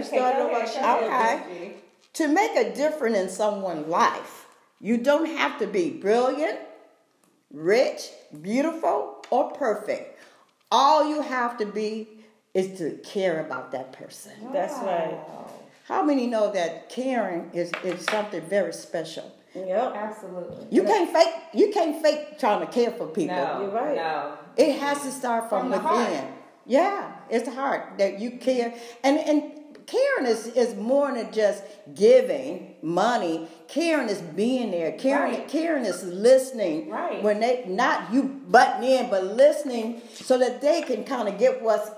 You Okay, started go about ahead, Shaq. Okay. To make a difference in someone's life, you don't have to be brilliant, rich, beautiful, or perfect. All you have to be is to care about that person. That's right. How many know that caring is, is something very special? Yep. Absolutely. You can't fake you can't fake trying to care for people. No, You're right. no. It has to start from, From the within. heart. Yeah, it's the heart that you care, and and caring is is more than just giving money. Caring is being there. Caring Right. caring is listening. Right. When they not you butting in, but listening so that they can kind of get what's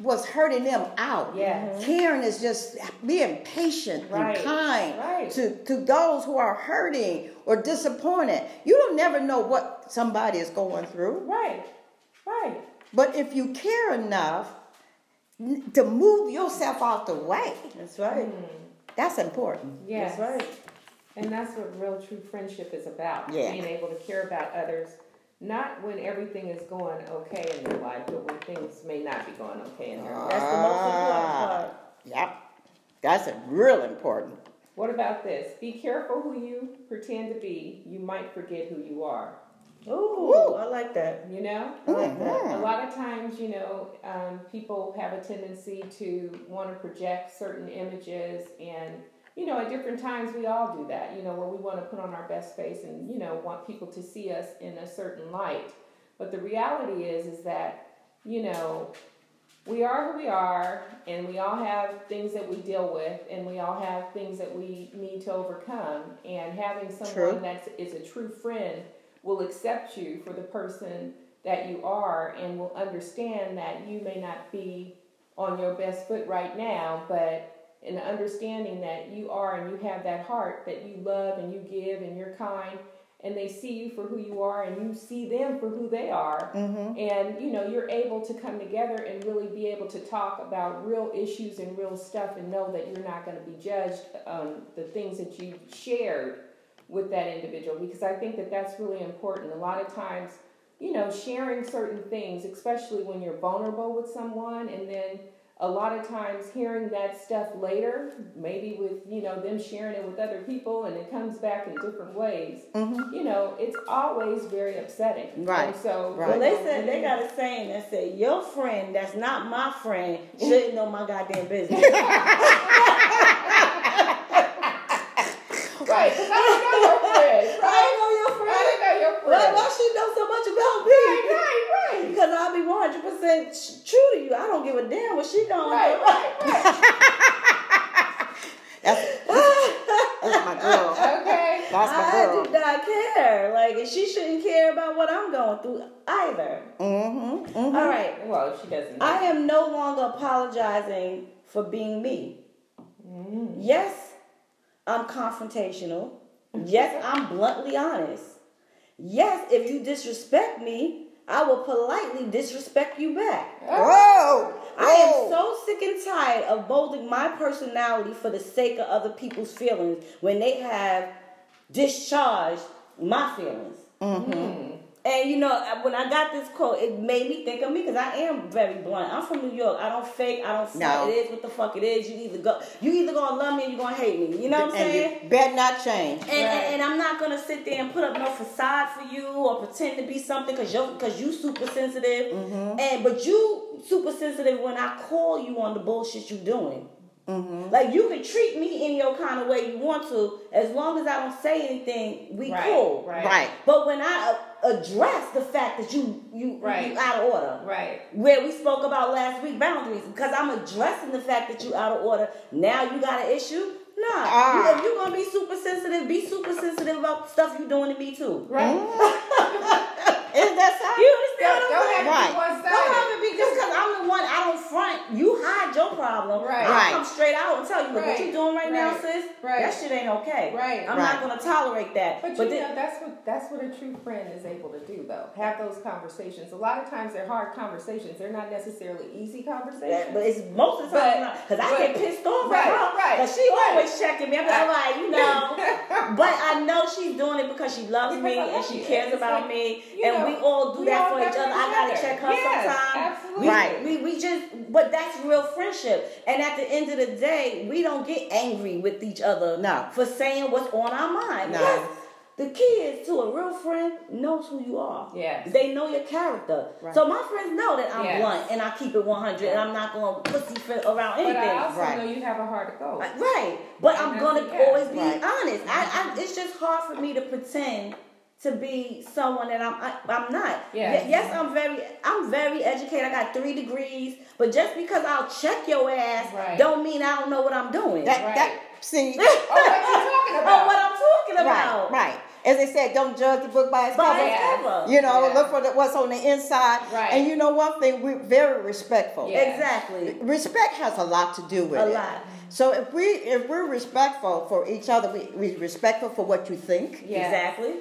what's hurting them out. Yes. Mm-hmm. Caring is just being patient Right. and kind Right. to to those who are hurting or disappointed. You don't never know what somebody is going through. Right. Right. But if you care enough to move yourself out the way, That's right. that's important. Yes. That's right. And that's what real true friendship is about. Yeah. Being able to care about others, not when everything is going okay in their life, but when things may not be going okay in their life. That's the most important Ah. part. Yep. That's a real important. What about this? Be careful who you pretend to be. You might forget who you are. Ooh, Woo. I like that. You know? I like that. Mhm. A lot of times, you know, um, people have a tendency to want to project certain images, and you know, at different times we all do that. You know, where we want to put on our best face and you know want people to see us in a certain light. But the reality is, is that you know, we are who we are, and we all have things that we deal with, and we all have things that we need to overcome. And having someone True. that is a true friend will accept you for the person that you are and will understand that you may not be on your best foot right now, but in understanding that you are and you have that heart that you love and you give and you're kind and they see you for who you are and you see them for who they are mm-hmm. and you know you're able to come together and really be able to talk about real issues and real stuff and know that you're not going to be judged on the things that you shared with that individual because I think that that's really important. A lot of times, you know, sharing certain things, especially when you're vulnerable with someone, and then a lot of times hearing that stuff later, maybe with, you know, them sharing it with other people and it comes back in different ways, mm-hmm. you know, it's always very upsetting. Right, And so, right. Well, they said they got a saying that said, "Your friend that's not my friend shouldn't know my goddamn business." Right, because I don't know your friend. I Right? ain't know your I friend. don't know your Why, friend. why she know so much about me? Right, right, right. Because I'll be 100% true to you. I don't give a damn what she going Right, do. right, right. That's, that's my girl. Okay. That's my girl. I girl. do not care. Like, and she shouldn't care about what I'm going through either. Mm-hmm. mm-hmm. All right. Well, she doesn't. I am no longer apologizing for being me. Yes, I'm confrontational. Yes, I'm bluntly honest. Yes, if you disrespect me, I will politely disrespect you back. Whoa! I am so sick and tired of molding my personality for the sake of other people's feelings when they have discharged my feelings. Mm-hmm. And you know, when I got this quote, it made me think of me because I am very blunt. I'm from New York. I don't fake. I don't. No. No. It is what the fuck it is. You either go. You either gonna love me or you gonna hate me. You know what I'm and saying? you better not change. And, and, and I'm not gonna sit there and put up no facade for you or pretend to be something because you because you super sensitive. Mm-hmm. And but you super sensitive when I call you on the bullshit you're doing. Mm-hmm. Like you can treat me in your kind of way you want to, as long as I don't say anything. We Right, cool. right. Right. But when I uh, address the fact that you you Right. you out of order, Right. where we spoke about last week boundaries, because I'm addressing the fact that you out of order. Now you got an issue. Nah, Ah. you, if you gonna be super sensitive, be super sensitive about stuff you doing to me too. Right. Is that so? You understand Don't, what I'm don't saying? have Right. to be Don't have it be just because I'm the one I don't front. You hide your problem. Right. I'll Right. come straight out and tell you, look, what Right. you doing right, now, sis? Right. That shit ain't okay. Right. I'm Right. not gonna tolerate that. But, But, you then, know, that's what that's what a true friend is able to do, though. Have those conversations. A lot of times they're hard conversations. They're not necessarily easy conversations. that- but it's most of the time because I but- get pissed off Right, at her. right, Because she right. always checking me. I'm like, like, you know. but I know she's doing it because she loves Because me and she cares about me, you and we all do we that all for each other. I gotta other. check her Yes, sometimes. absolutely. Right. We, we just, but that's real friendship. And at the end of the day, we don't get angry with each other No. for saying what's on our mind. No. Because the key is to a real friend knows who you are. Yes. They know your character. Right. So my friends know that I'm Yes. blunt and I keep it 100 and I'm not going to pussyfoot around anything. But. I also Right. know you have a heart of gold. Right, but And I'm gonna always be honest. I, I, mm-hmm. it's just hard for me to pretend to be someone that I'm. I, I'm not. Yes. Ye- yes, I'm very. I'm very educated. I got three degrees, but just because I'll check your ass, Right. don't mean I don't know what I'm doing. That Right. that see. oh, what you talking Oh, what I'm talking about. right. As they said, don't judge the book by its By cover. Yeah. You know, Yeah. look for the, what's on the inside. Right. And you know one thing, we're very respectful. Yeah. Exactly. Respect has a lot to do with A it. lot. So if we if we're respectful for each other, we we respectful for what you think, Yeah. Exactly.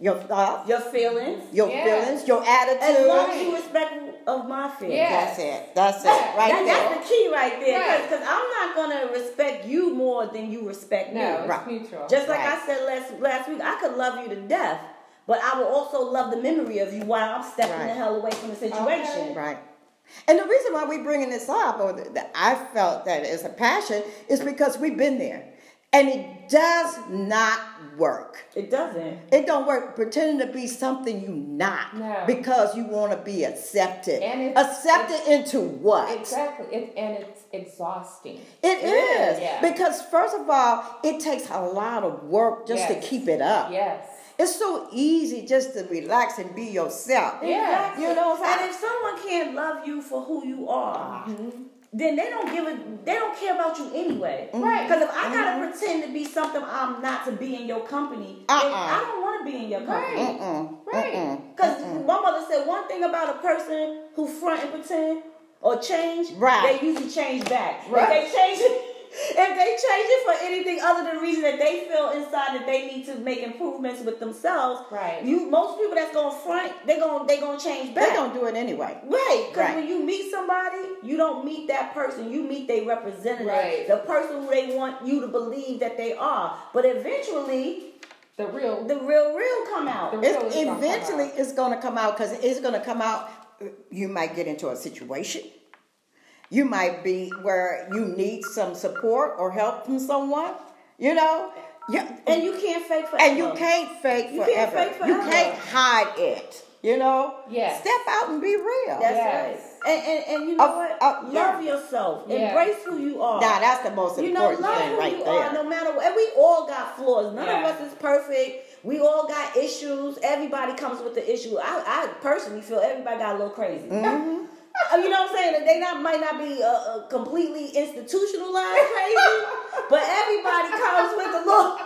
Your thoughts, Your feelings. your Yeah. feelings, your As attitude. long as you respect of my feelings. Yeah. That's it. That's it. Right That- there. that's the key right there. Right. Because I'm not going to respect you more than you respect me. No, it's Right. mutual. Just like Right. I said last last week, I could love you to death, but I will also love the memory of you while I'm stepping Right. the hell away from the situation. Right. And the reason why we're bringing this up, or that I felt that is a passion, is because we've been there, and it does not work. It doesn't. It don't work pretending to be something you not No. because you want to be accepted. And it's- accepted into what? Exactly. It, and it's exhausting. It is. yeah. Because first of all, it takes a lot of work just to keep it up. Yes. It's so easy just to relax and be yourself. Yeah. Exactly. You know what I'm saying? And if someone can't love you for who you are, Mm-hmm. Then they don't give a they don't care about you anyway. Right. Because if I gotta Mm-hmm. pretend to be something I'm not to be in your company, then Uh-uh. I don't want to be in your company. Right. Mm-mm. Right. Because my mother said one thing about a person who front and pretend or change, Right. they usually change back. Right. If they change it, if they change it for anything other than the reason that they feel inside that they need to make improvements with themselves, Right. You most people that's gonna front, they gonna they gonna change back. They gonna do it anyway. Right, because Right. when you meet somebody, you don't meet that person. You meet their representative, Right. the person who they want you to believe that they are. But eventually, The real. the real, real come out. The It's, Really gonna come eventually, out. it's going to come out because it's going to come out. You might get into a situation. You might be where you need some support or help from someone. You know, yeah, and you can't fake forever. and you can't fake You forever. can't fake You can't hide it. You know, Yes. Step out and be real. That's Yes. right. And, and and you know Of- what? of- love yeah. yourself. Yeah. Embrace who you are. now that's the most you know, important love thing who right you there. are, no matter what. And we all got flaws. None Yeah. of us is perfect. We all got issues. Everybody comes with the issue. I, I personally feel everybody got a little crazy. Mm-hmm. You know what I'm saying? That they not might not be uh, uh, completely institutionalized crazy, but everybody comes with a little.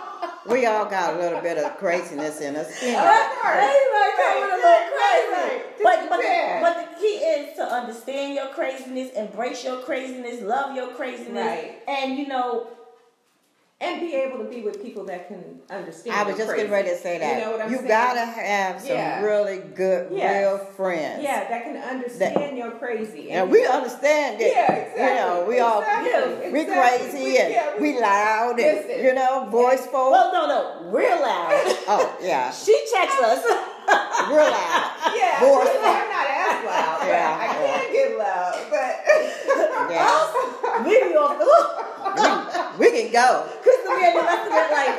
we all got a little bit of craziness in us. You know. Everybody comes with a little crazy. Right. But but the, Yeah. but the key is to understand your craziness, embrace your craziness, love your craziness, Right. and you know and be able to be with people that can understand. I was your just getting ready to say that. You know what I'm saying? gotta have some Yeah. really good, Yes. real friends. Yeah, that can understand your crazy. And we understand that. Yeah, exactly. You know, we all Exactly. we Exactly. crazy We- and yeah, we- we loud and Listen. you know, voiceful. Well, no, no, real loud. oh yeah, she checks us. real loud. Yeah, Voiceful. I'm not as loud. but Yeah, I yeah. can get loud, but Yeah, we be off the we can go. Crystal be in the rest of it like.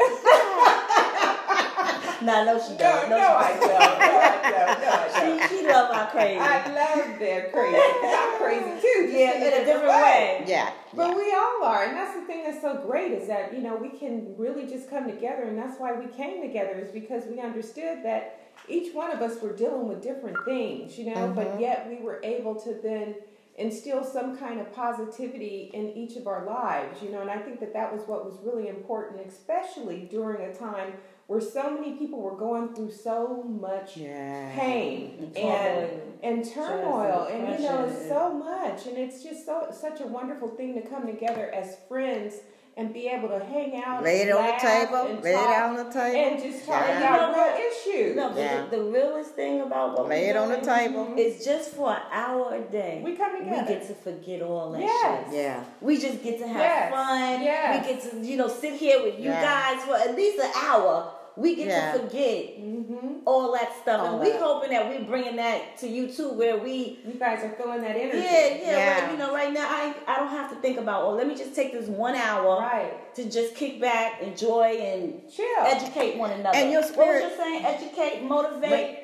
nah, no, she no, don't. no, No, I she don't. No, I don't. No, I don't. don't. She, she love our crazy. I love their crazy. 'cause I'm crazy too. just yeah, in a different way. Yeah, But yeah. we all are, and that's the thing that's so great is that you know we can really just come together, and that's why we came together is because we understood that each one of us were dealing with different things, you know, but mm-hmm. yet we were able to then instill some kind of positivity in each of our lives, you know, and I think that that was what was really important, especially during a time where so many people were going through so much Yeah. pain And and turmoil. and and and you know so much and it's just so such a wonderful thing to come together as friends and be able to hang out Lay it and on the table. and Lay it talk on the table. and just talk Yeah. about You know real what? issues No, but Yeah. the, the realest thing about what Lay we it on the doing table. Mm-hmm. is just for an hour a day. we come we get to forget all that Yes. shit. Yeah. We just get to have Yes. fun. Yes. We get to, you know, sit here with you Yeah. guys for at least an hour we get Yeah. to forget Mm-hmm. all that stuff, All and we that. hoping that we're bringing that to you too, where we You guys are feeling that energy. yeah, yeah, Yeah. Right, you know, right now I I don't have to think about. Oh, let me just take this one hour Right. to just kick back, enjoy, and Chill. educate one another. And your what spirit- was you saying? Educate, motivate. Wait.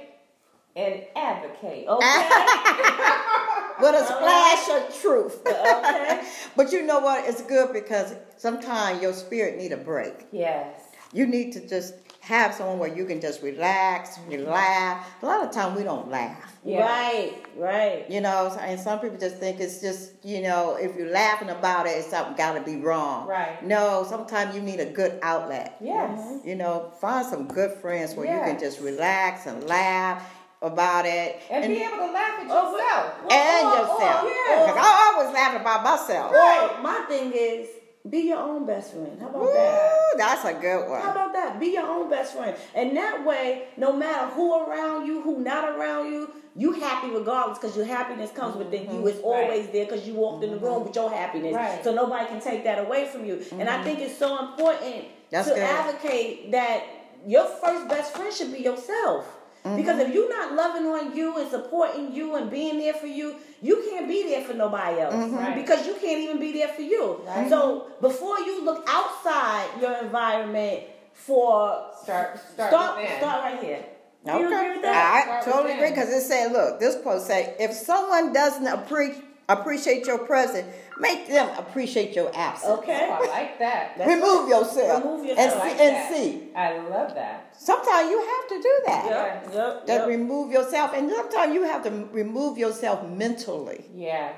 and advocate. Okay. With a splash of truth. okay. But you know what? It's good because sometimes your spirit need a break. Yes. You need to just have someone where you can just relax, you laugh. A lot of time we don't laugh. Yeah. Right. Right. You know, and some people just think it's just, you know, if you're laughing about it, it's something got to be wrong. Right. No, sometimes you need a good outlet. Yes. Mm-hmm. You know, find some good friends where you can just relax and laugh about it. And, be able to laugh at Oh, yourself. and Or- yourself. or- yeah. Because I oh. always laugh about myself. Or my thing is, be your own best friend. How about Woo, that? that's a good one. How about that? Be your own best friend. And that way, no matter who around you, who not around you, you happy regardless because your happiness comes within you. It's Mm-hmm. Right. always there because you walked in the room with your happiness. Right. So nobody can take that away from you. And I think it's so important That's to good. advocate that your first best friend should be yourself. Because if mm-hmm. you're not loving on you and supporting you and being there for you, you can't be there for nobody else. Mm-hmm. Right. Because you can't even be there for you. Right. So before you look outside your environment for Start, start, start, start right here. Do you agree Okay, with that? I totally agree because it said, look, this quote say, if someone doesn't appre- appreciate your presence, make them appreciate your absence. Okay. Oh, I like that. That's Remove right. yourself, Remove and see, I like and see. I love that. Sometimes you have to do that. Yep, yep, That yep. remove yourself, and sometimes you have to remove yourself mentally. Yes.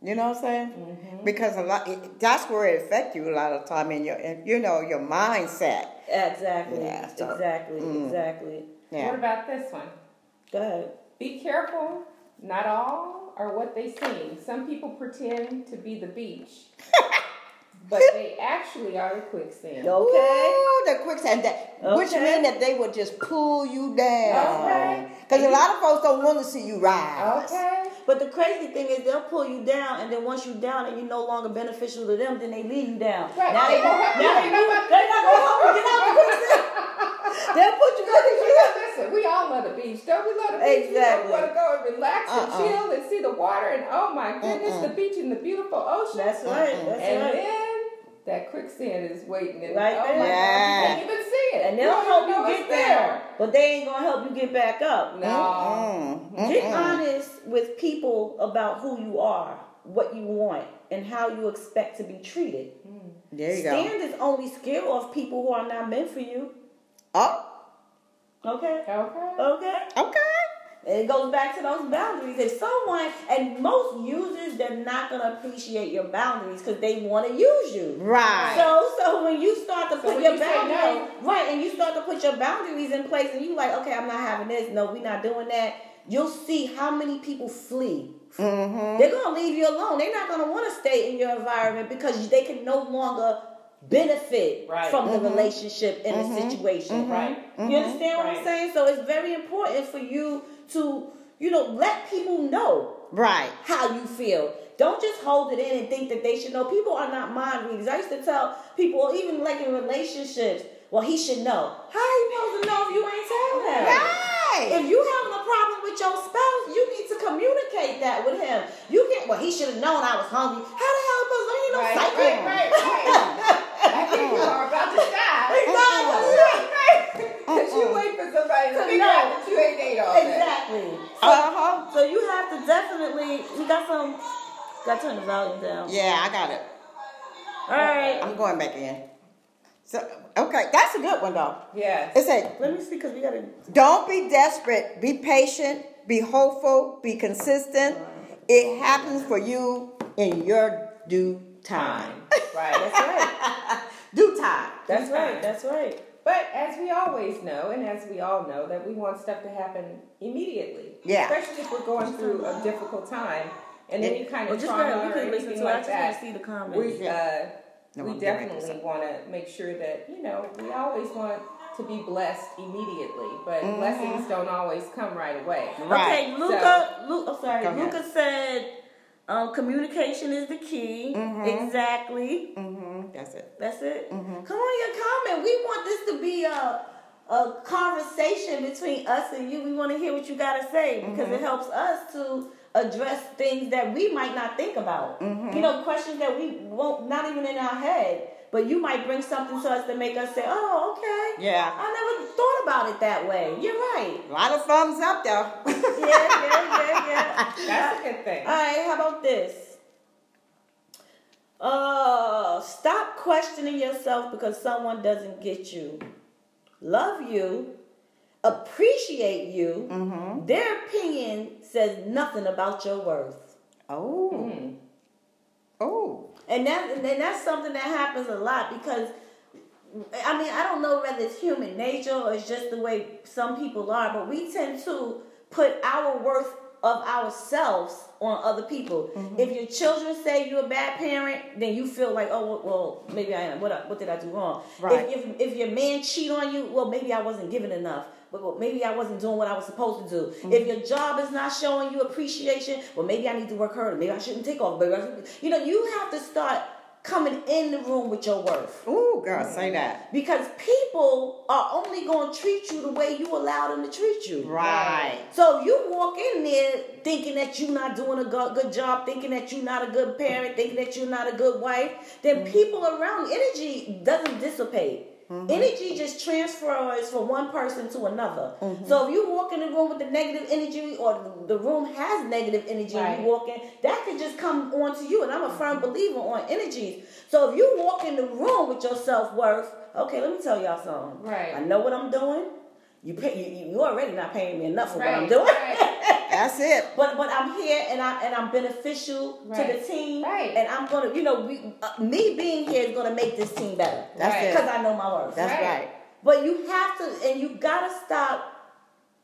You know what I'm saying? Mm-hmm. Because a lot, it, that's where it affects you a lot of time in your, in, you know, your mindset. Exactly. Yeah, so- exactly. mm. Exactly. What about this one? Go ahead. Be careful. Not all are what they seem. Some people pretend to be the beach, but they actually are the quicksand. Okay. Ooh, the quicksand, that, which Okay. means that they would just pull you down. Okay. Because a lot of folks don't want to see you rise. Okay. But the crazy thing is they'll pull you down, and then once you're down and you're no longer beneficial to them, then they leave you down. Right. Now they, They now won't help they, you. move- they're not gonna help you get out the quicksand. They'll put you back in Listen, we all love the beach. Don't we love the beach? Exactly. We want to go and relax and Uh-uh. chill and see the water and oh my goodness, the beach and the beautiful ocean. That's right. That's and right. then that quicksand is waiting and Right oh there. my Yeah. God, you can't even see it. and they'll don't help you get there, but they ain't gonna help you get back up. No. Mm, Get honest with people about who you are, what you want, and how you expect to be treated. There you go. Standards only scare off people who are not meant for you. Oh, Okay. Okay. Okay. okay. And it goes back to those boundaries. If someone and most users, they're not gonna appreciate your boundaries because they want to use you. Right. So, so when you start to So put your you say boundaries, right, and you start to put your boundaries in place, and you like, okay, I'm not having this. No, we're not doing that. You'll see how many people flee. mm-hmm. They're gonna leave you alone. They're not gonna want to stay in your environment because they can no longer benefit Right. from Mm-hmm. the relationship and the situation. Mm-hmm. Right. You mm-hmm. understand what I'm saying? So it's very important for you to, you know, let people know Right. how you feel. Don't just hold it in and think that they should know. People are not mind readers. I used to tell people, even like in relationships, well, he should know. How he supposed to know if you ain't telling him? Right. If you having a problem with your spouse, you need to communicate that with him. You can't. Well, he should have known I was hungry. How the hell supposed to know? You know, Right, psychic. right, right, right. I think you are about to die. Exactly. Because you wait for somebody to To figure know. out that you ain't ate all day. Exactly. So, Uh-huh. so you have to definitely. you got some. Got to turn the volume down. Yeah, I got it. All right. I'm going back in. So, okay, that's a good one though. Yes. It said, Let me see, because we got to. don't be desperate, be patient, be hopeful, be consistent. It happens for you in your due time. Right. That's right. due time. That's right. That's right. But as we always know, and as we all know, that we want stuff to happen immediately. Yeah. Especially if we're going through a difficult time, and any kind of just trauma go ahead. or We can listen anything to it. I like just want to see the comments. We uh, No, we I'm getting ready to definitely want to make sure that you know we always want to be blessed immediately, but blessings don't always come right away. Right. Okay, Luca. Lu- oh, sorry. Go ahead. Luca said, um, "Communication is the key." Exactly. Mm-hmm. That's it. That's it. Mm-hmm. Come on, your comment. We want this to be a a conversation between us and you. We want to hear what you got to say because it mm-hmm. helps us to address things that we might not think about. Mm-hmm. You know, questions that we won't, not even in our head. But you might bring something to us to make us say, "Oh, okay, Yeah. I never thought about it that way." You're right. A lot of thumbs up though. Yeah, yeah, yeah, yeah. That's a good thing. All right, how about this? Uh, stop questioning yourself because someone doesn't get you. Love you, appreciate you. Mm-hmm. Their opinion says nothing about your worth. Oh. Mm. Oh. And that and that's something that happens a lot because I mean, I don't know whether it's human nature or it's just the way some people are, but we tend to put our worth of ourselves on other people. Mm-hmm. If your children say you're a bad parent, then you feel like, oh, well, maybe I am. What, I- what did I do wrong? Right. If, if, if your man cheat on you, well, maybe I wasn't giving enough. But well, maybe I wasn't doing what I was supposed to do. Mm-hmm. If your job is not showing you appreciation, well, maybe I need to work harder. Maybe I shouldn't take off. Maybe you know, you have to start coming in the room with your worth. Ooh, girl, say mm. that. Because people are only going to treat you the way you allow them to treat you. Right. So you walk in there thinking that you're not doing a go- good job, thinking that you're not a good parent, thinking that you're not a good wife, then mm. people around energy doesn't dissipate. Mm-hmm. Energy just transfers from one person to another. Mm-hmm. So if you walk in the room with the negative energy, or the room has negative energy, and you walk in, that could just come onto you. And I'm a firm mm-hmm. believer on energies. So if you walk in the room with your self worth, okay, let me tell y'all something. Right. I know what I'm doing. You pay, you, you already not paying me enough for what I'm doing. right. That's it. But but I'm here and I and I'm beneficial to the team. Right. And I'm gonna, you know, we, uh, me being here is gonna make this team better. That's Right. it. Because I know my worth. That's Right. right. but you have to, and you gotta stop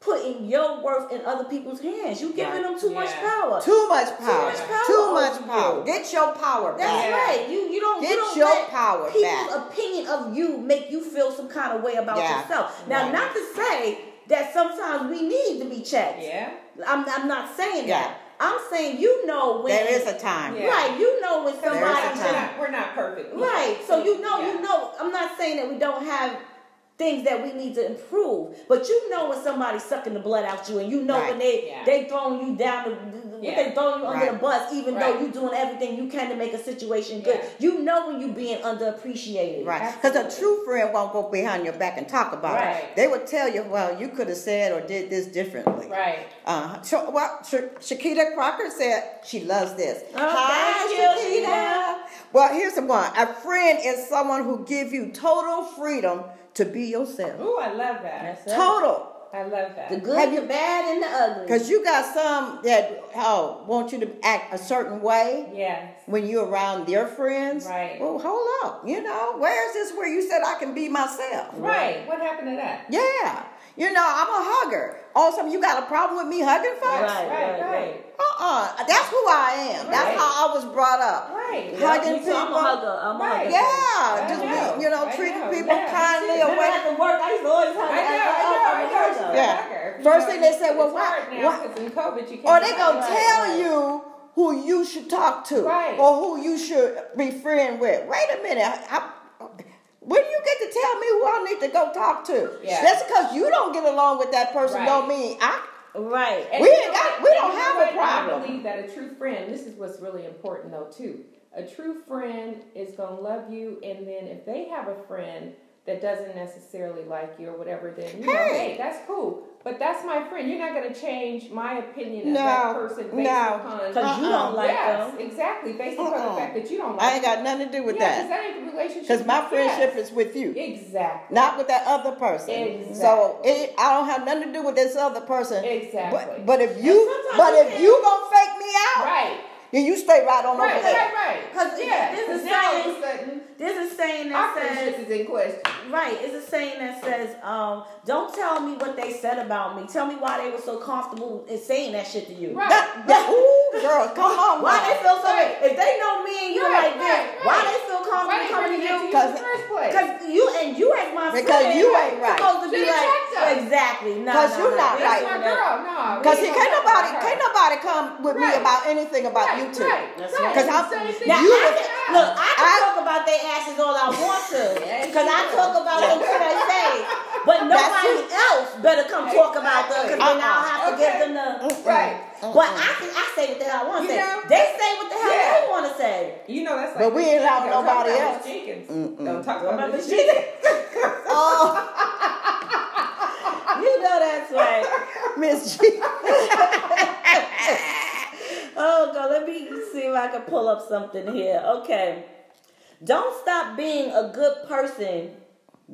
putting your worth in other people's hands. You're giving Right. them too much power. Too much power. much power Too much you. power. Get your power That's back. Yeah. right. You you don't Get you don't your let power people's back. opinion of you make you feel some kind of way about Yeah. yourself. Now, Right. not to say that sometimes we need to be checked. Yeah. I'm I'm not saying Yeah. that. I'm saying you know when There is a time. Yeah. right. You know when There is a somebody We're time. not, we're not perfect. right. So you know Yeah. you know. I'm not saying that we don't have things that we need to improve, but you know when somebody's sucking the blood out you, and you know Right. when they Yeah. they throwing you down, the, the- Yeah. they throwing you under Right. the bus, even though Right. you doing everything you can to make a situation good. Yeah. You know when you being underappreciated. Right. Because a true friend won't go behind your back and talk about Right. it. They would tell you, well, you could have said or did this differently. Right. Uh, so, well, Sha- Shakita Crocker said she loves this. Oh, thank you, Shakita. Well, here's the one. A friend is someone who gives you total freedom to be yourself. Ooh, I love that. That's. Total. I love that. The good, Have the bad, and the ugly. Because you got some that oh, want you to act a certain way Yes. when you're around their friends. Right. Well, hold up. You know, where is this where you said I can be myself? Right. What happened to that? Yeah. You know, I'm a hugger. Also, you got a problem with me hugging folks? Right, Right. right, Right. Uh-uh. That's who I am. That's how I was brought up. Right. Hugging me too. I'm people. a hugger. I'm a hugger. Yeah, I just know. you know, I treating know. people Yeah. kindly Then away. at the work, I used to always hug. I know, I know, I. Yeah. First thing they say, well, it's why- hard now why- 'cause in COVID you can't. Or they be gonna tell right. you who you should talk to, Right. or who you should be friend with. Wait a minute, I, when do you get to tell me who I need to go talk to? Yeah. That's because you don't get along with that person. Right. Don't mean I. Right. And We ain't got- we don't know have a problem. I believe that a true friend. This is what's really important though too. A true friend is gonna love you, and then if they have a friend that doesn't necessarily like you or whatever, then you know, Hey. hey, that's cool. But that's my friend. You're not gonna change my opinion of No, that person based no. upon Because you Uh-uh. don't like yes, them. exactly, based upon Uh-uh. the fact that you don't like. I ain't got them. nothing to do with yeah, 'cause that. that ain't the relationship. Because my Yes. friendship is with you. exactly not with that other person. Exactly. So it, I don't have nothing to do with this other person. exactly. But but if you but you if can- you gonna fake me out, right, then you stay right on right, over right, there. right. 'Cause yeah, this is 'cause now all of saying- a sudden There's a saying that our that says, friendship is in question. right, it's a saying that says, um, don't tell me what they said about me. Tell me why they were so comfortable in saying that shit to you. Right. That, that, ooh, girl, come on, Why now. they feel so Right. If they know me and you Right, like this, right, why right. they feel comfortable they coming to bring it to you? you in Cause- the first place? Because you and you as my Because friend, you ain't right. supposed to be like us. exactly. No, 'Cause no, you no, not right. That's my girl. No, Cause we can't nobody, can't nobody come with me about anything about right, you two. Right, That's right. right. 'Cause It's I'm- the same thing Now, You look can, at- look, I can talk about their asses all I want to. Yeah, Because I talk about them till they say. But nobody else better come talk about them because then I'll have to Uh-uh. give them the. Right. But I can I say what the hell I want to say. know? They say what the hell Yeah. they want to say. You know that's like. But we ain't allowed Don't nobody about else. Miss Jenkins. Mm-mm. Don't talk about Miss Miss Jenkins. Oh, You know that's right. Miss G. Oh God, let me see if I can pull up something here. Okay. Don't stop being a good person.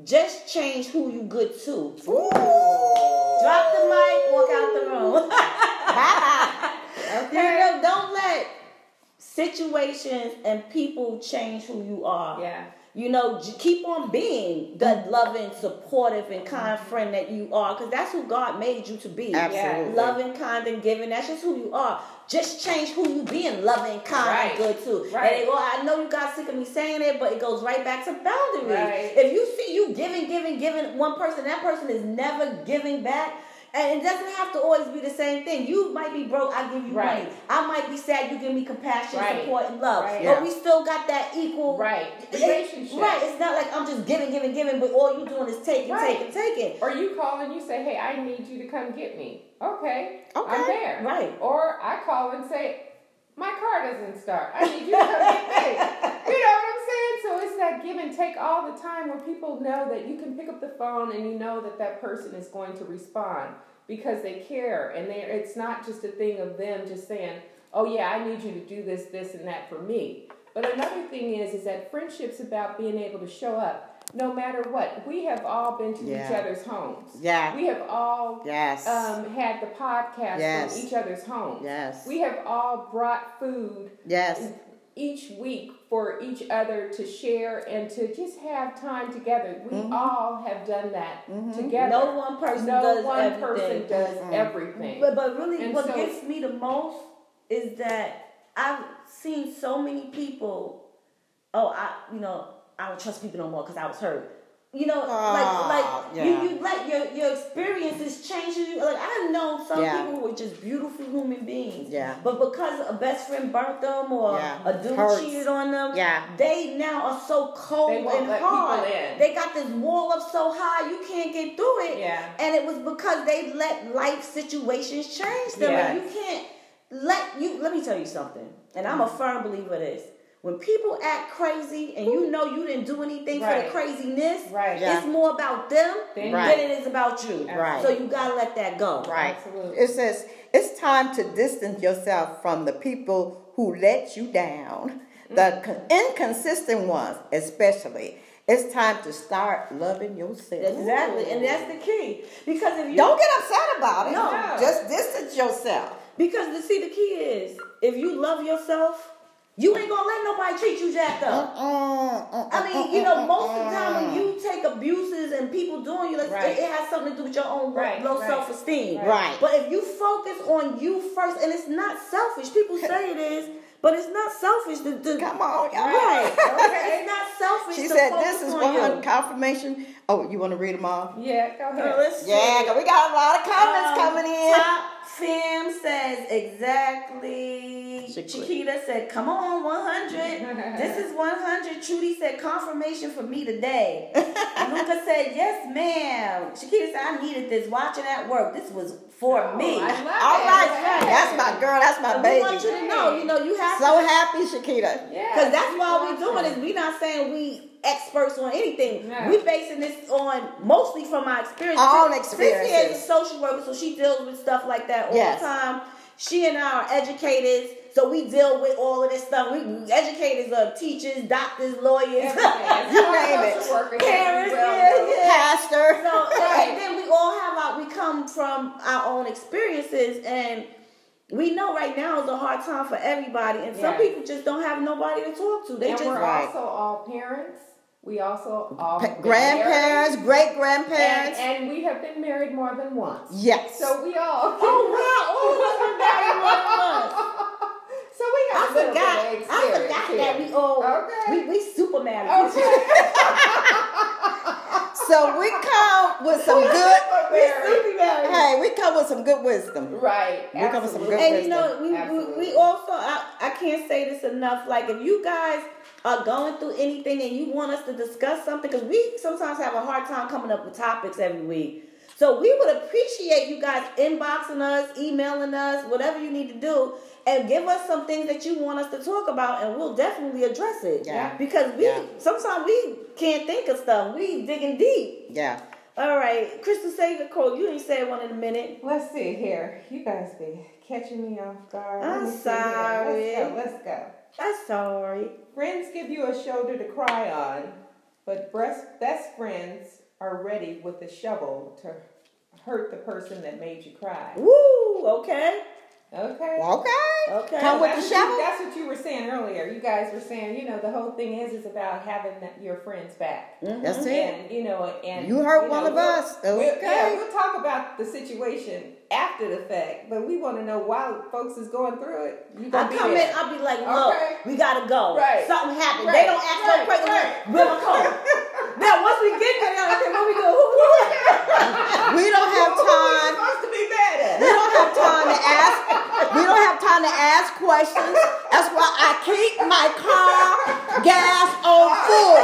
Just change who you good to. Drop the mic, walk out the room. You know, don't let situations and people change who you are. Yeah. You know, keep on being the mm-hmm. loving, supportive, and kind friend that you are, because that's who God made you to be. Absolutely. Loving, kind, and giving. That's just who you are. Just change who you being, loving, kind, Right. and good too. Right. And it, well, I know you got sick of me saying it, but it goes right back to boundaries. Right. If you see you giving, giving, giving one person, that person is never giving back. And it doesn't have to always be the same thing. You might be broke, I give you Right. money. I might be sad, you give me compassion, Right. support, and love. Right. But Yeah. we still got that equal Right. Relationship. right. It's not like I'm just giving, giving, giving, but all you doing is taking, Right. taking, taking. Or you call and you say, "Hey, I need you to come get me." Okay. Okay. I'm there. Right. Or I call and say, "My car doesn't start. I need you to come get me." You know what I'm saying? So it's that give and take all the time where people know that you can pick up the phone and you know that that person is going to respond because they care and they it's not just a thing of them just saying, "Oh yeah, I need you to do this, this, and that for me." But another thing is, is that friendship's about being able to show up no matter what. We have all been to each other's homes. Yeah. We have all Yes. um, had the podcast Yes. from each other's homes. Yes. We have all brought food yes. Each week for each other to share and to just have time together. We Mm-hmm. all have done that together. No one person no does one everything. person does Mm-mm. everything. But but really, And what so- gets me the most is that I've seen so many people. Oh, I you know I don't trust people no more because I was hurt. You know, Ah, like like yeah. you you let your your experiences change you. Like I know some Yeah. people who were just beautiful human beings. Yeah. But because a best friend burnt them or Yeah. a dude Hurts. cheated on them, Yeah. they now are so cold They won't and let hard. people. They got this wall up so high you can't get through it. Yeah. And it was because they let life situations change them. Yes. And you can't let you let me tell you something. And I'm a firm believer of this. When people act crazy and you know you didn't do anything for the craziness, Right. Yeah. it's more about them Right. than it is about you. Right. So you gotta let that go. Right. Absolutely. It says it's time to distance yourself from the people who let you down, the mm. con- inconsistent ones, especially. It's time to start loving yourself. Exactly. And that's the key. Because if you Don't get upset about it. No. Just distance yourself. because the see the key is if you love yourself, you ain't gonna let nobody treat you jacked up. I mean, you know, most of the time when you take abuses and people doing you, like Right. it, it has something to do with your own low, Right, low right, self-esteem. Right. But if you focus on you first, and it's not selfish. People say it is, but it's not selfish. To, to, Come on, y'all. Right. Okay. It's not selfish. She to said focus this is one hundred confirmation. Oh, you want to read them all? Yeah, go ahead. Let's see. We got a lot of comments Um, coming in. Top Fam says exactly. Chiquita. Chiquita said, "Come on, 100. this is 100." Trudy said, "Confirmation for me today." Luca said, "Yes, ma'am." Chiquita said, "I needed this. Watching at work. This was for Oh, me." I love right, that's my girl. That's my And baby. we want you to know, you know, you have So to, happy, Shakita. Yeah, because that's why we're doing this. We're not saying we experts on anything. No. We basing this on mostly from my experience. Our own Cynthia is a social worker, so she deals with stuff like that all Yes. the time. She and I are educators, so we deal with all of this stuff. We educators are teachers, doctors, lawyers, Everything. You name it. Social workers, parents. well Yeah, yeah. Pastor. So and then we all have our we come from our own experiences and we know right now is a hard time for everybody and some people just don't have nobody to talk to. They and just we're Right. also all parents. We also all Pa- grandparents, great grandparents, and, and we have been married more than once. yes. So we all. Oh wow, all of us been married more than once. So we got I forgot. I forgot here. that we all Okay. we we super married. Okay. so we come with some good. We super married. Hey, we come with some good wisdom. Right. We come with some absolutely. good And you know, we, we, we also, I, I can't say this enough. Like, if you guys are going through anything and you want us to discuss something, because we sometimes have a hard time coming up with topics every week. So we would appreciate you guys inboxing us, emailing us, whatever you need to do, and give us some things that you want us to talk about, and we'll definitely address it. Yeah. Because we Yeah. sometimes we can't think of stuff. We digging deep. Yeah. All right, Crystal, say your quote. You ain't said one in a minute. Let's see here. You guys be catching me off guard. I'm Let me see here. sorry. Let's go. Let's go. I'm sorry. Friends give you a shoulder to cry on, but best, best friends are ready with a shovel to hurt the person that made you cry. Woo. Okay. Okay. Okay. Okay. Come with that's the what shovel. You, that's what you were saying earlier. You guys were saying, you know, the whole thing is is about having that, your friends back. Mm-hmm. That's it. And you know, and You heard know, one of we'll- us. we'll- Okay. yeah, we'll talk about the situation after the fact, but we want to know why folks is going through it. You I gonna be come in, there. I'll be like, look, Okay. we gotta go. Right. Something happened. Right. They don't ask no Right. questions. Right. We're gonna come. now, once we get there, okay, what we do? Who we We don't have Who are we time. supposed to be mad at? We don't have time to ask. We don't have time to ask questions. That's why I keep my car gas on full.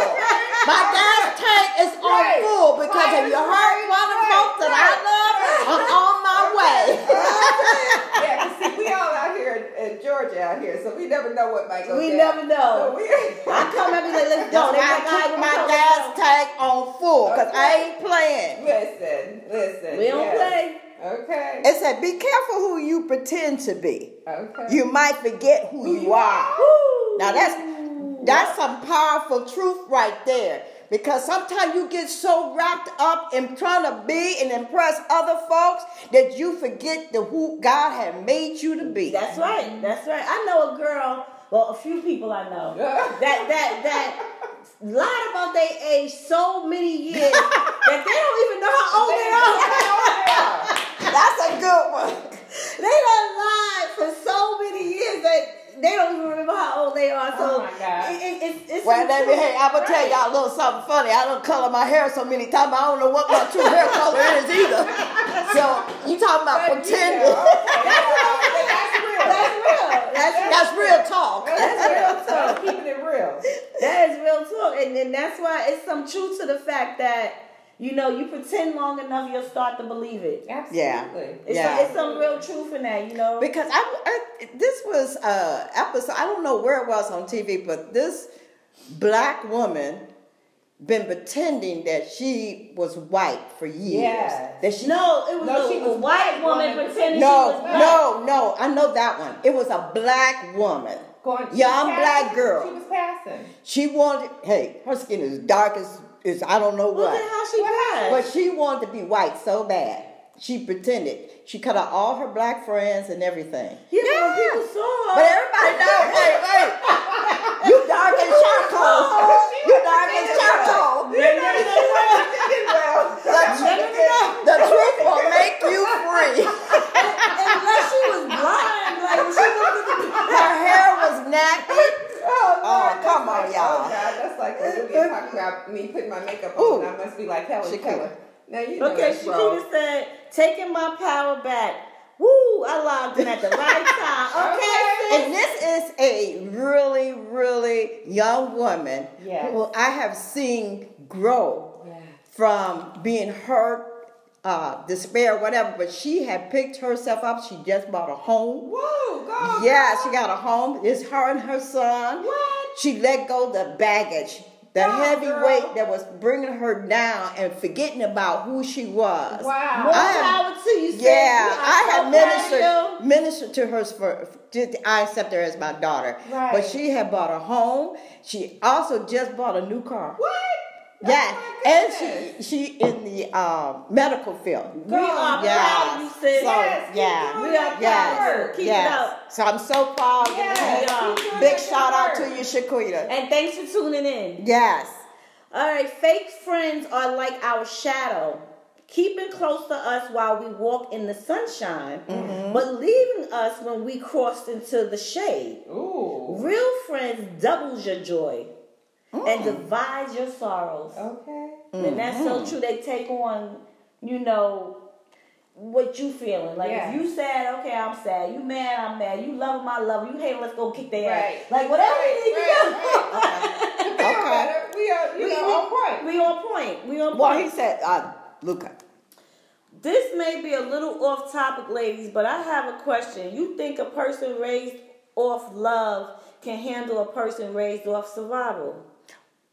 My gas tank is on full because if you hurt one of the folks that I love, I'm on my way. yeah, see, we all out here in, Georgia out here, so we never know what might go We down. never know. So we, I come every day, let's go. That's They why like, I keep my gas tank on full because I ain't playing. listen, listen. We don't yes. play. Okay. It said, be careful who you pretend to be. Okay. You might forget who, you, you are. Woo. Now that's that's some powerful truth right there. Because sometimes you get so wrapped up in trying to be and impress other folks that you forget the who God had made you to be. That's right. That's right. I know a girl. Well, a few people I know that that that lied about their age so many years that they don't even know how old they are. That's a good one. they done lied for so many years that they don't even remember how old they are. So Oh my God. It, it, it's, it's Well, some let me, hey, I'm gonna tell y'all a little something funny. I don't color my hair so many times. I don't know what my true hair color is either. So you talking about But, pretending? know, okay, that's real. That's real. That's That's real talk. That's real talk. Keeping it real. That is real talk, and then that's why it's some truth to the fact that you know you pretend long enough, you'll start to believe it. Absolutely. Yeah. It's, Yeah. it's some real truth in that, you know. Because I, I this was uh episode I don't know where it was on TV, but this black woman been pretending that she was white for years. Yes. That she no, it was No, a, she a was white woman woman. pretending no, she was black. no, no. I know that one. It was a black woman. Going, she Young was black girl. She was passing. She wanted. Hey, her skin is dark as is I don't know Look what. at how she passed. But she wanted to be white so bad. She pretended. She cut out all her black friends and everything. yeah, but when people saw her. But everybody know, hey, hey, you dark as charcoal. You dark as charcoal. The, the truth will make you free. unless she was blind, like when she was looking Her hair was nappy. Oh, Oh, Lord, come that's on, like, y'all. Oh, God, that's like a movie talking about me putting my makeup Ooh. on. I must be like Helen Shakira. Now you know Okay, wrong. Said, taking my power back. Woo, I logged in at the right time. Okay. And this is a really, really young woman Yes. who I have seen grow Yeah. from being hurt, uh, despair, whatever. But she had picked herself up. She just bought a home. Whoa, go. Yeah, she got a home. It's her and her son. What? She let go the baggage, the heavy girl. weight that was bringing her down and forgetting about who she was. Wow. More I have- power to you. Yeah, I proud ministered ministered to her for. I accept her as my daughter, Right. but she had bought a home. She also just bought a new car. What? Yes, Oh, and she she in the um, medical field. We are Yeah. proud you, sis. So, Yes, yeah. We are Yes, proud of you. Keep it up. So I'm so proud. of Yes, you. keep doing Big shout out to you, Shaquita. And thanks for tuning in. Yes. All right, fake friends are like our shadow, keeping close to us while we walk in the sunshine, Mm-hmm. but leaving us when we cross into the shade. Ooh. Real friends doubles your joy Mm. and divides your sorrows. Okay. And that's so Mm-hmm. true. They take on, you know, what you feeling. Like Yeah. if you sad, okay, I'm sad. You mad, I'm mad. You love them, I love 'em. You hate 'em, let's go kick their Right. ass. Like whatever Right, you need right, to do. right. Okay. Okay. We are, you We- know, we- on point. We on point. We on point. Well, he said, uh, Luca. This may be a little off topic, ladies, but I have a question. You think a person raised off love can handle a person raised off survival?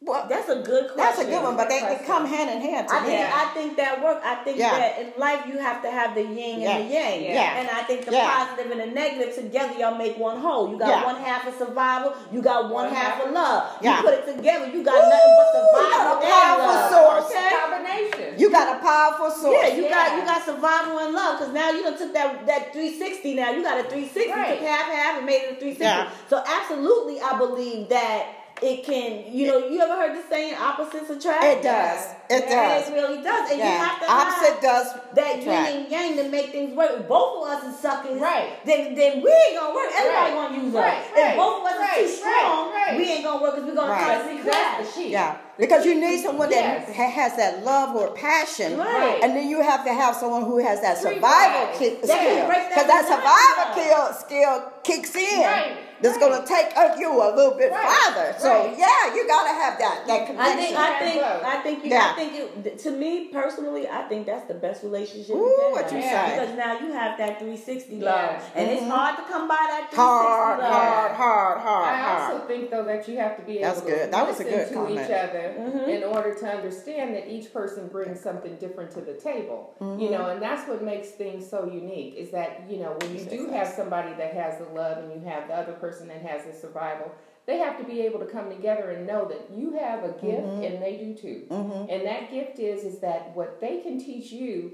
Well, That's a good question. that's a good one, but they, they come hand in hand to I me. think Yeah. I think that work. I think Yeah. that in life you have to have the yin Yeah. and the yang. Yeah. And I think the Yeah. positive and the negative together y'all make one whole. You got Yeah. one half of survival, you got one, One half half of love. Yeah. You put it together, you got nothing but Ooh, you survival got a and powerful love. source. Okay? Combination. You got a powerful source. Yeah, you got you got survival and love because now you done took that that 360. Now you got a 360, Right. took half half and made it a 360. Yeah. So absolutely, I believe that it can. You know, you ever heard the saying opposites attract? It does. It Yeah, does. It really does, and you Yeah. have to Opposite have does that yin attract. and yang to make things work. If both of us is suckers, Right. Then then we ain't gonna work. Everybody Right. gonna use Right, us. right, If both of us right, is too strong, right, we ain't gonna work because we're gonna Right. constantly See, that's clash. the key. Yeah, because you need someone that Yes. ha- has that love or passion, Right. and then you have to have someone who has that survival ki- That skill. that Because that survival skill skill kicks in. Right, That's right. going to take uh, you a little bit Right, farther. So right. yeah, you got to have that that connection. I think I think I think you Yeah. I think it, to me personally I think that's the best relationship Ooh, you what have. you say. because now you have that 360 Yeah. love and it's Mhm. hard to come by that 360 hard, love. hard, hard, hard, hard. I also think though that you have to be able That's to good. That was a listen good to comment. each other Mhm. in order to understand that each person brings something different to the table. Mm-hmm. You know, and that's what makes things so unique is that you know when you do have somebody that has the love and you have the other person that has the survival, they have to be able to come together and know that you have a gift Mm-hmm. and they do too. And that gift is is that what they can teach you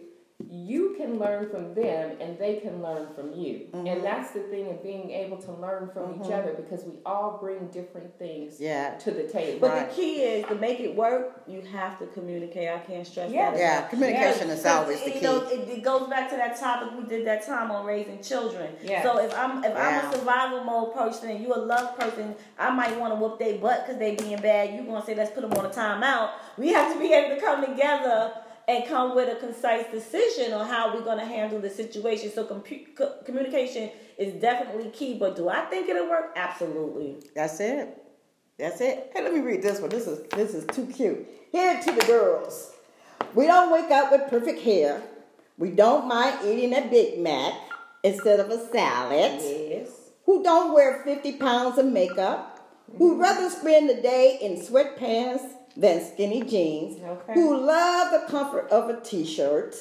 you can learn from them and they can learn from you. Mm-hmm. And that's the thing of being able to learn from each other because we all bring different things Yeah. to the table. But Right. the key is to make it work, you have to communicate. I can't stress Yeah. that. Yeah, enough. communication Because- is always the you key. know, it, it goes back to that topic we did that time on raising children. Yes. So if I'm if I'm a survival mode person and you a love person, I might want to whoop their butt because they being bad. You're gonna say let's put them on a timeout. We have to be able to come together and come with a concise decision on how we're gonna handle the situation. So compu- co- communication is definitely key. But do I think it'll work? Absolutely. That's it. That's it. Hey, let me read this one. This is this is too cute. Here to the girls. We don't wake up with perfect hair. We don't mind eating a Big Mac instead of a salad. Yes. Who don't wear 50 pounds of makeup. Who rather spend the day in sweatpants than skinny jeans. Okay. Who love the comfort of a t-shirt.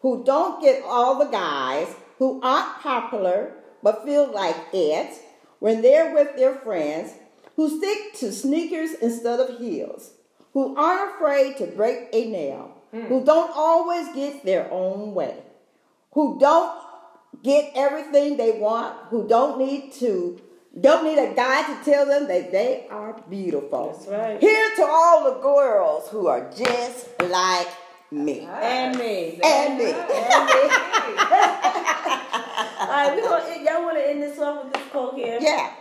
Who don't get all the guys. Who aren't popular but feel like it when they're with their friends. Who stick to sneakers instead of heels. Who aren't afraid to break a nail. Hmm. Who don't always get their own way. Who don't get everything they want. Who don't need to don't need a guy to tell them that they are beautiful. That's right. Here to all the girls who are just like me. And me. And me. All right, we gonna eh, y'all want to end this off with this quote here. Yeah.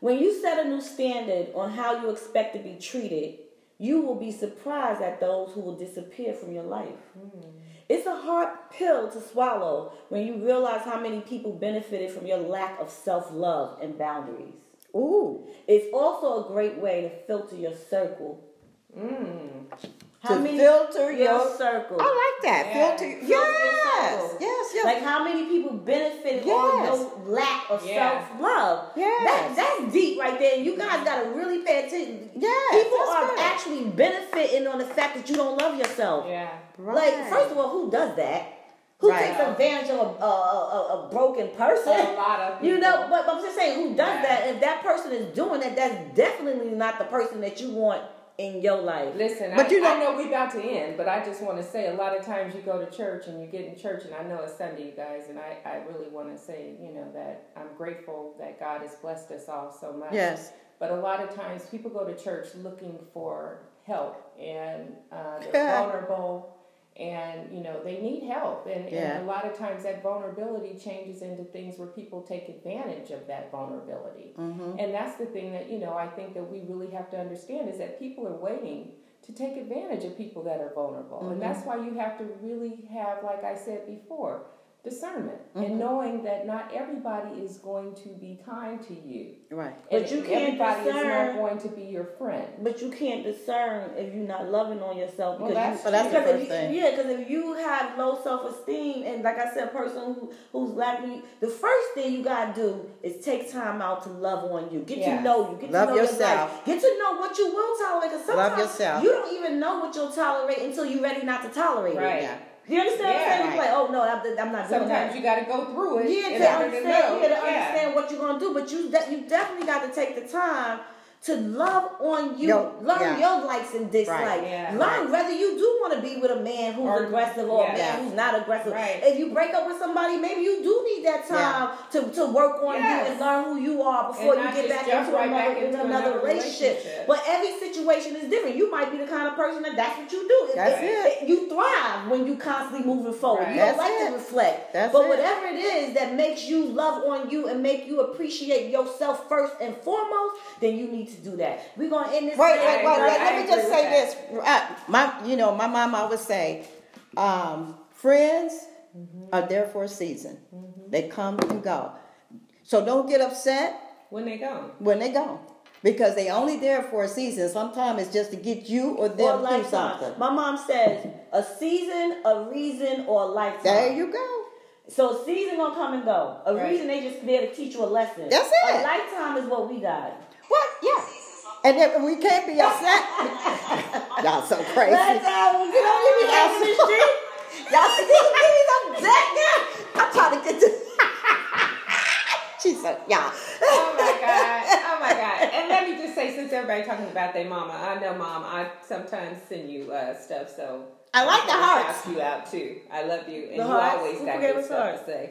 When you set a new standard on how you expect to be treated, you will be surprised at those who will disappear from your life. Hmm. It's a hard pill to swallow when you realize how many people benefited from your lack of self love and boundaries. Ooh. It's also a great way to filter your circle. Mm. How to many filter your your circle? I like that. Yeah. Filter. Filter your Yes. circle. Yes. Yes. Like how many people benefited Yes. on your lack of Yeah. self love? Yes. That, that's deep right there. And you guys gotta really pay attention. Yes, People that's are good. actually benefiting on the fact that you don't love yourself. yeah. Right. Like, first of all, who does that? Who Right. takes advantage of a, a, a, a broken person? A lot of people. You know, but, but I'm just saying, who does Yeah. that? If that person is doing it, that's definitely not the person that you want in your life. Listen, But I, you know- I know we about to end, but I just want to say a lot of times you go to church and you get in church, and I know it's Sunday, you guys, and I, I really want to say, you know, that I'm grateful that God has blessed us all so much. Yes. But a lot of times people go to church looking for help, and uh, they're vulnerable, and you know they need help, and, Yeah. and a lot of times that vulnerability changes into things where people take advantage of that vulnerability, Mm-hmm. and that's the thing that you know I think that we really have to understand is that people are waiting to take advantage of people that are vulnerable. And that's why you have to really have, like I said before, discernment and mm-hmm. knowing that not everybody is going to be kind to you. Right. But you can't everybody is discern- not going to be your friend. But you can't discern if you're not loving on yourself Well, because that's- you, Well, that's the because if first you- thing. Yeah, because if you have low self esteem and like I said, a person who, who's lacking, the first thing you gotta do is take time out to love on you, get Yeah. to know you, get Love to know yourself. your life, get to know what you will tolerate. Because Love sometimes yourself. you don't even know what you'll tolerate until you're ready not to tolerate Right. it. Yeah. You understand what I'm Yeah, saying? Right. like, oh no, I'm, I'm not doing that. Sometimes you got to go through it Yeah, to understand, to yeah, to understand what you're gonna do, but you de- you definitely got to take the time to love on you, Yo- learn yeah. your likes and dislikes, Right, yeah. learn right. whether you do want to be with a man who's Or- aggressive or a man who's not aggressive. Right. If you break up with somebody, maybe you do need that time to, to work on Yes. you and learn who you are before you get back into right another, back in into another, another relationship. relationship. But every situation is different. You might be the kind of person that that's what you do. It- That's it. You thrive when you constantly moving forward. Right. You don't That's like it. to reflect. That's but it. whatever it is that makes you love on you and make you appreciate yourself first and foremost, then you need to do that. We're gonna end this. Wait, wait, wait, wait. Let me just say this. Uh, my, you know, my mom always say, um, friends are there for a season. They come and go. So don't get upset when they go. when they go. Because they only there for a season. Sometimes it's just to get you or Or a them through something. My mom says a season, a reason, or a lifetime. There you go. So a season gonna come and go. A Right. reason they just there to teach you a lesson. That's A it. lifetime is what we got. What? Yeah. And then we can't be upset. Y'all so crazy. Lifetime, get on give me Y'all out in the street. Y'all see these upset now? I'm trying to get to. she said, y'all. Oh my god! Oh my god! And let me just say, since everybody talking about their mama, I know, mom. I sometimes send you uh, stuff, so I like the wanna hearts. you out too. I love you, and The you hearts? always Who got gave good stuff hearts? to say.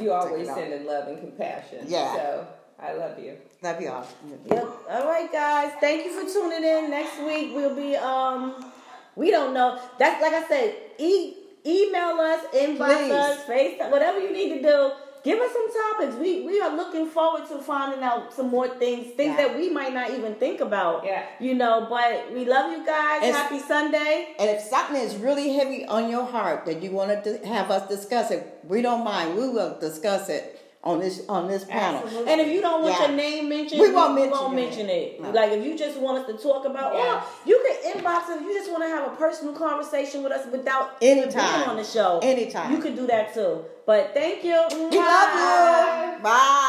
You always take send in love and compassion. Yeah. So I love you. Love y'all. Yep. All right, guys. Thank you for tuning in. Next week we'll be um we don't know. That's like I said, e- email us, inbox Please. us, FaceTime, whatever you need to do. Give us some topics. We we are looking forward to finding out some more things, things Yeah. that we might not even think about. Yeah. You know, but we love you guys. It's- Happy Sunday. And if something is really heavy on your heart that you wanted to have us discuss it, we don't mind. We will discuss it on this on this panel. Absolutely. And if you don't want Yeah. your name mentioned, We won't mention won't it. mention it. No. Like if you just want us to talk about, Yeah. or you can inbox us. If you just want to have a personal conversation with us without Anytime. being on the show. Anytime. you can do that too. But thank you. We love you. Bye.